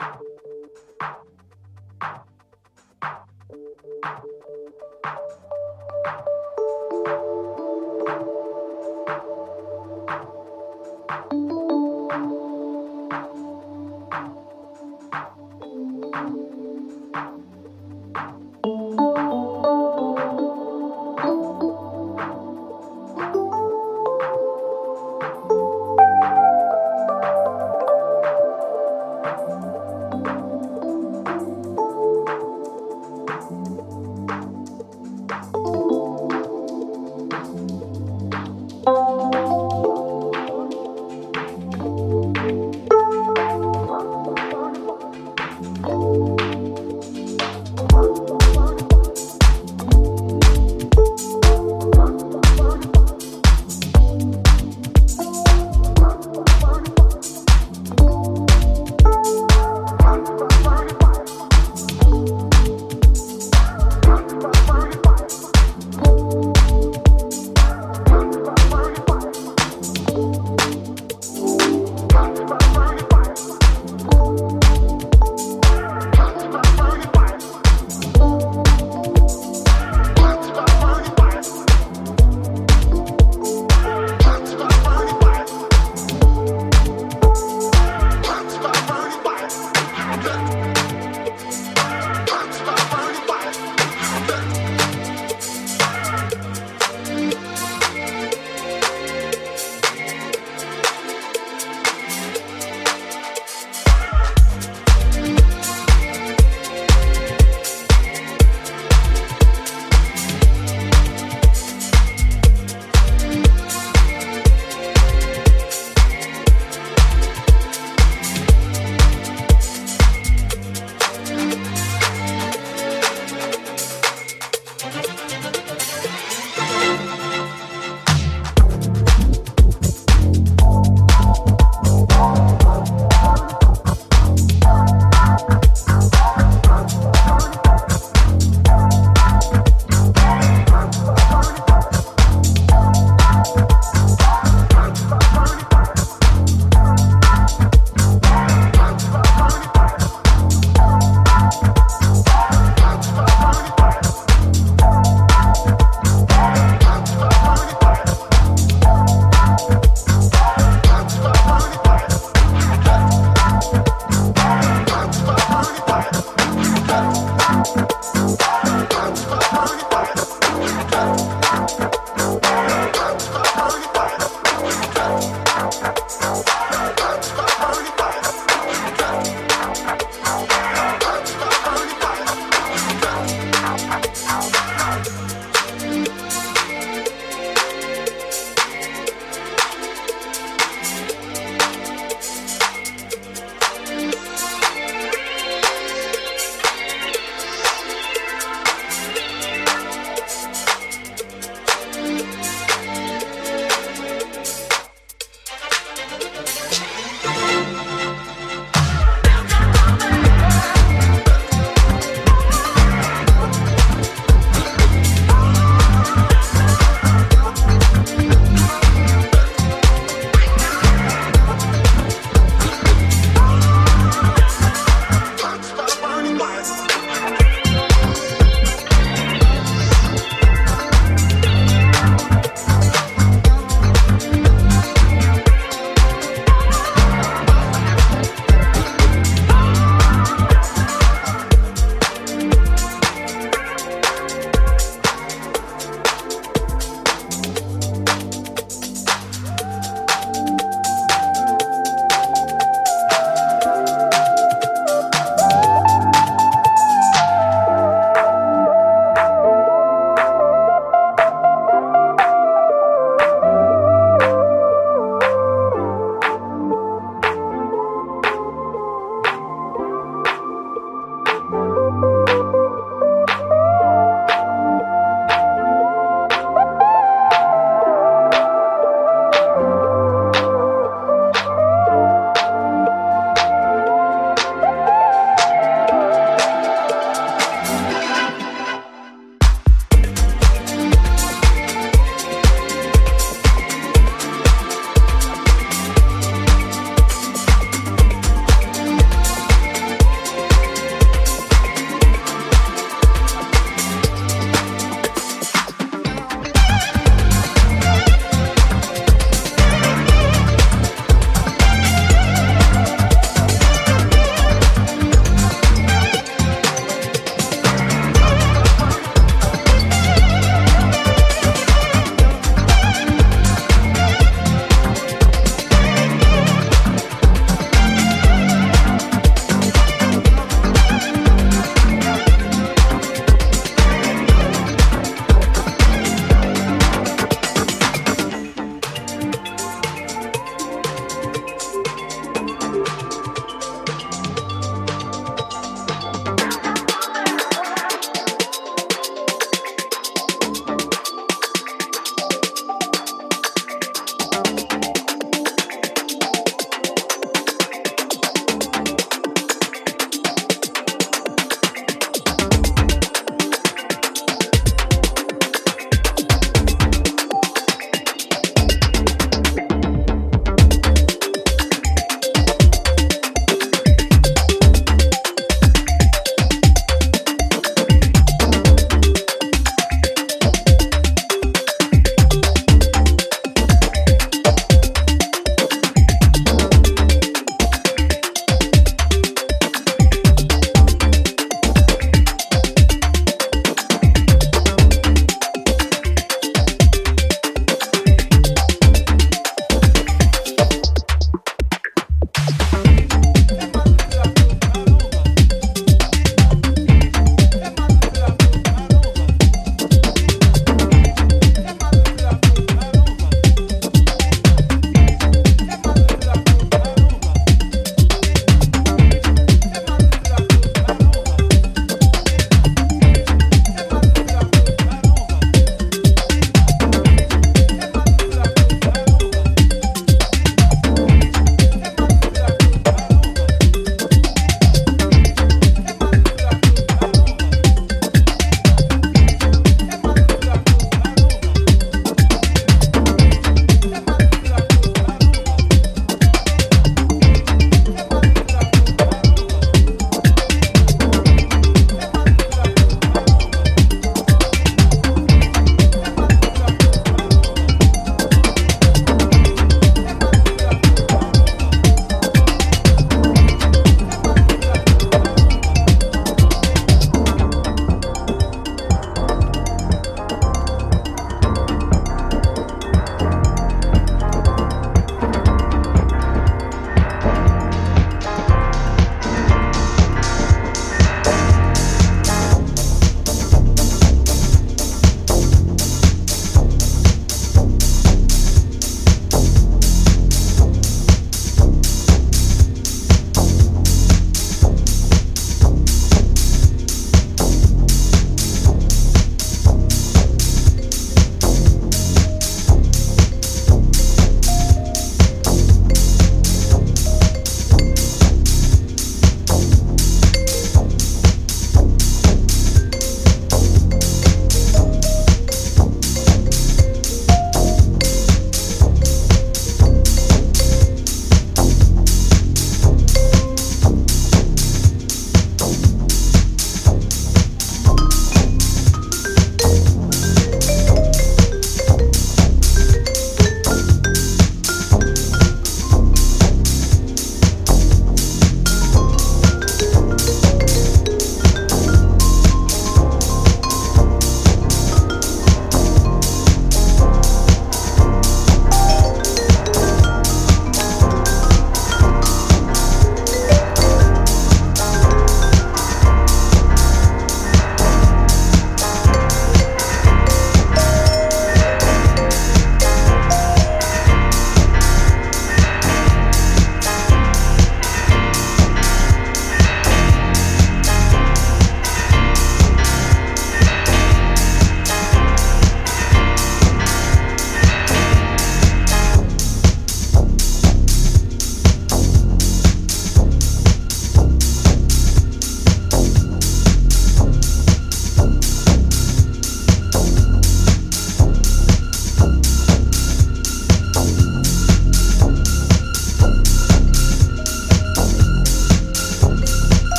Música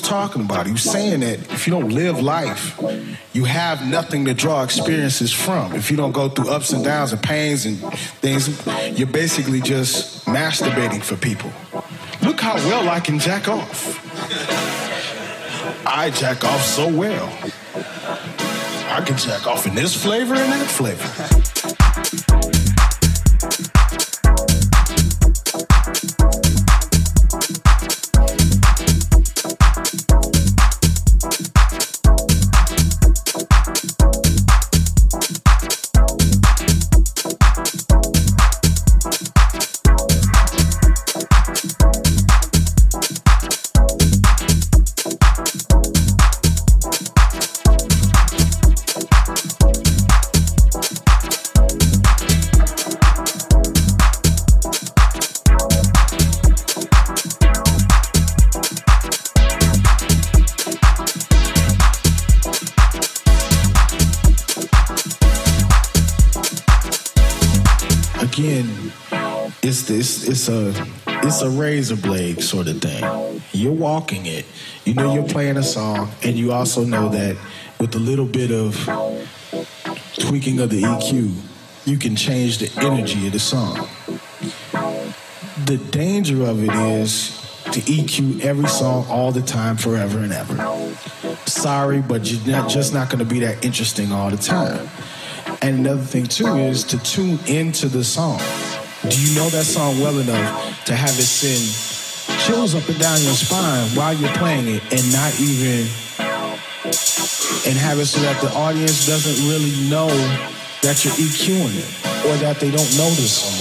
talking about. He was saying that if you don't live life, you have nothing to draw experiences from. If you don't go through ups and downs and pains and things, you're basically just masturbating for people. Look how well I can jack off. I jack off so well. I can jack off in this flavor and that flavor. It's a it's a razor blade sort of thing. You're walking it. You know you're playing a song, and you also know that with a little bit of tweaking of the EQ, you can change the energy of the song. The danger of it is to EQ every song all the time, forever and ever. Sorry, but you're not, just not going to be that interesting all the time. And another thing too is to tune into the song. Do you know that song well enough to have it send chills up and down your spine while you're playing it and not even and have it so that the audience doesn't really know that you're EQing it or that they don't notice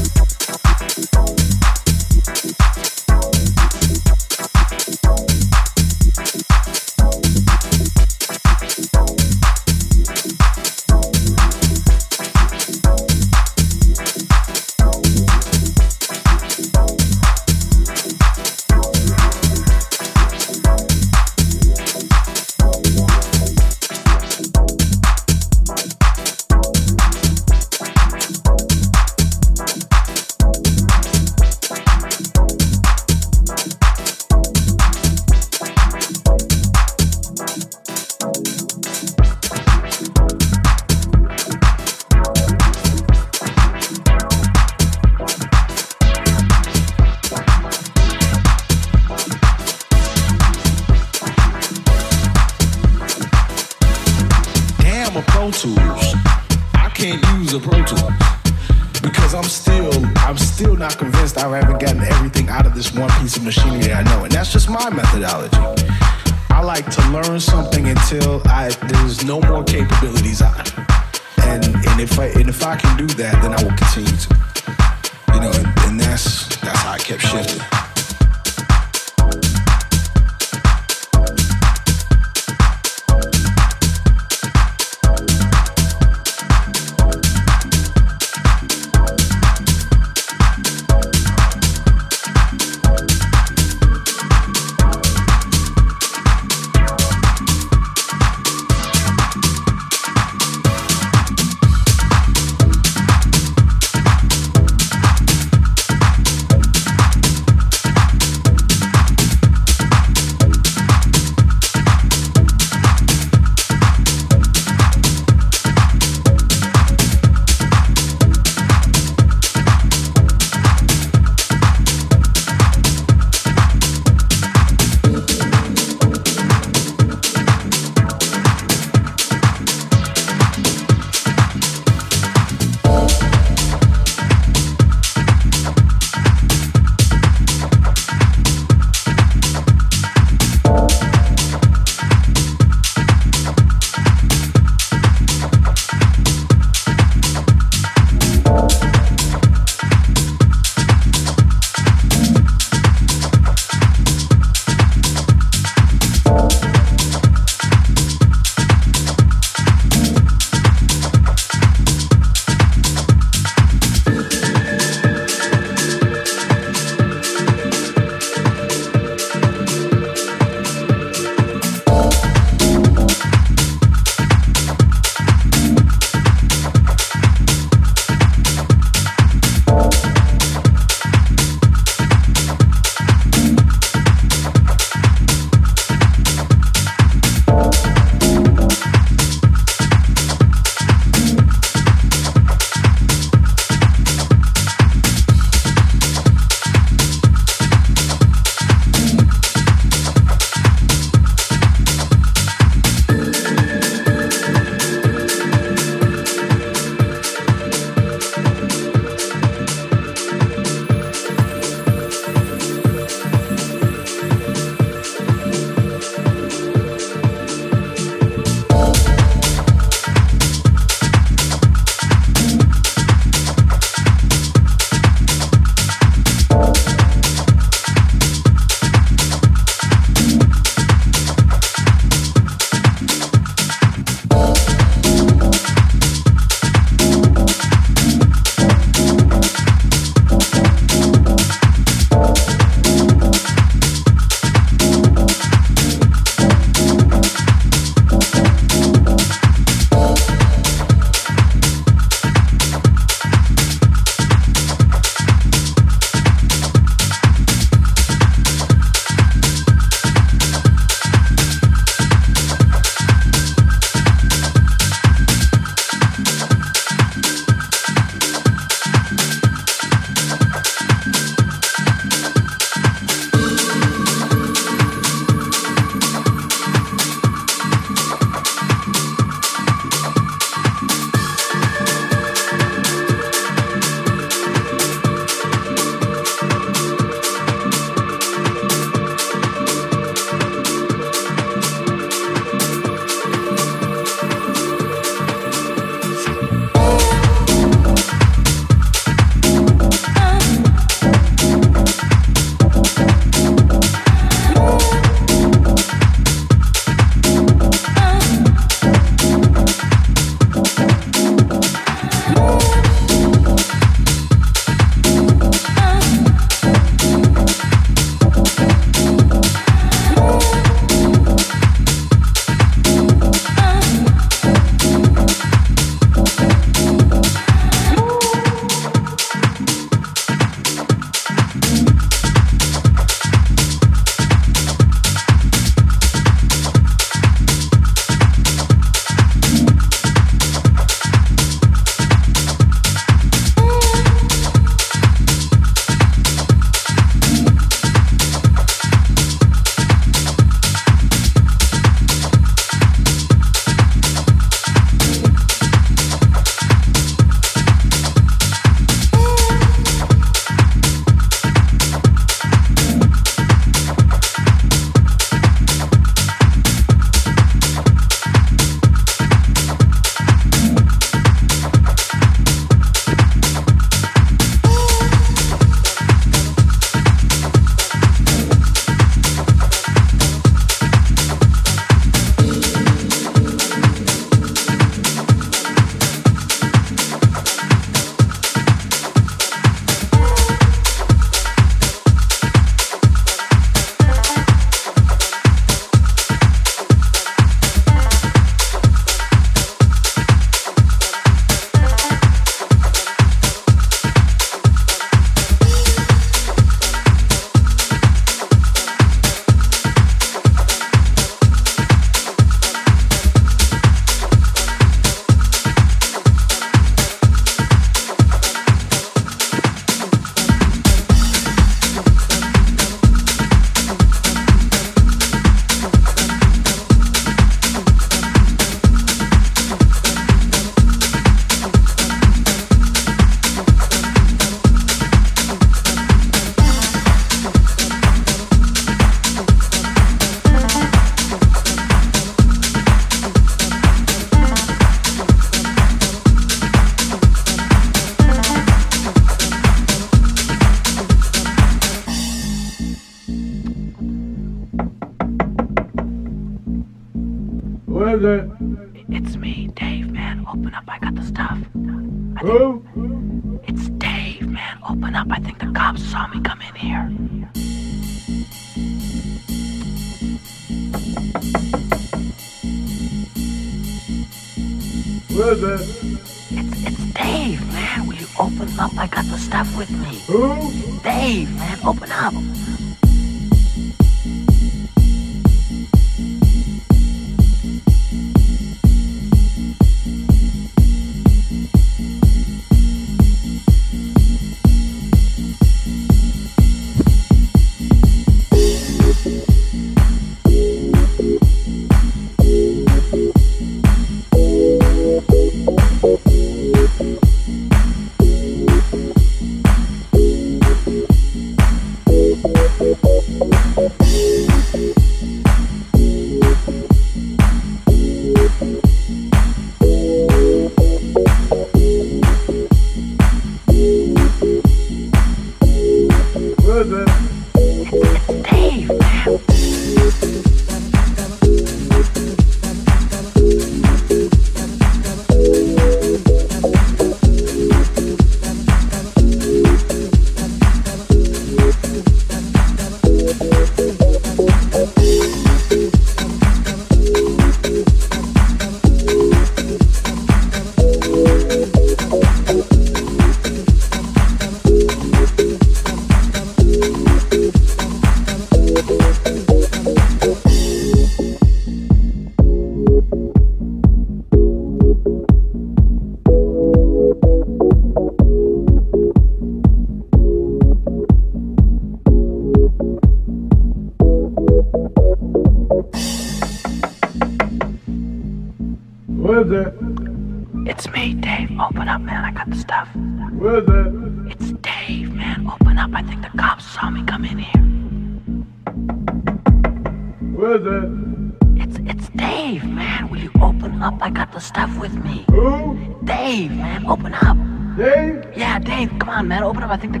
I think the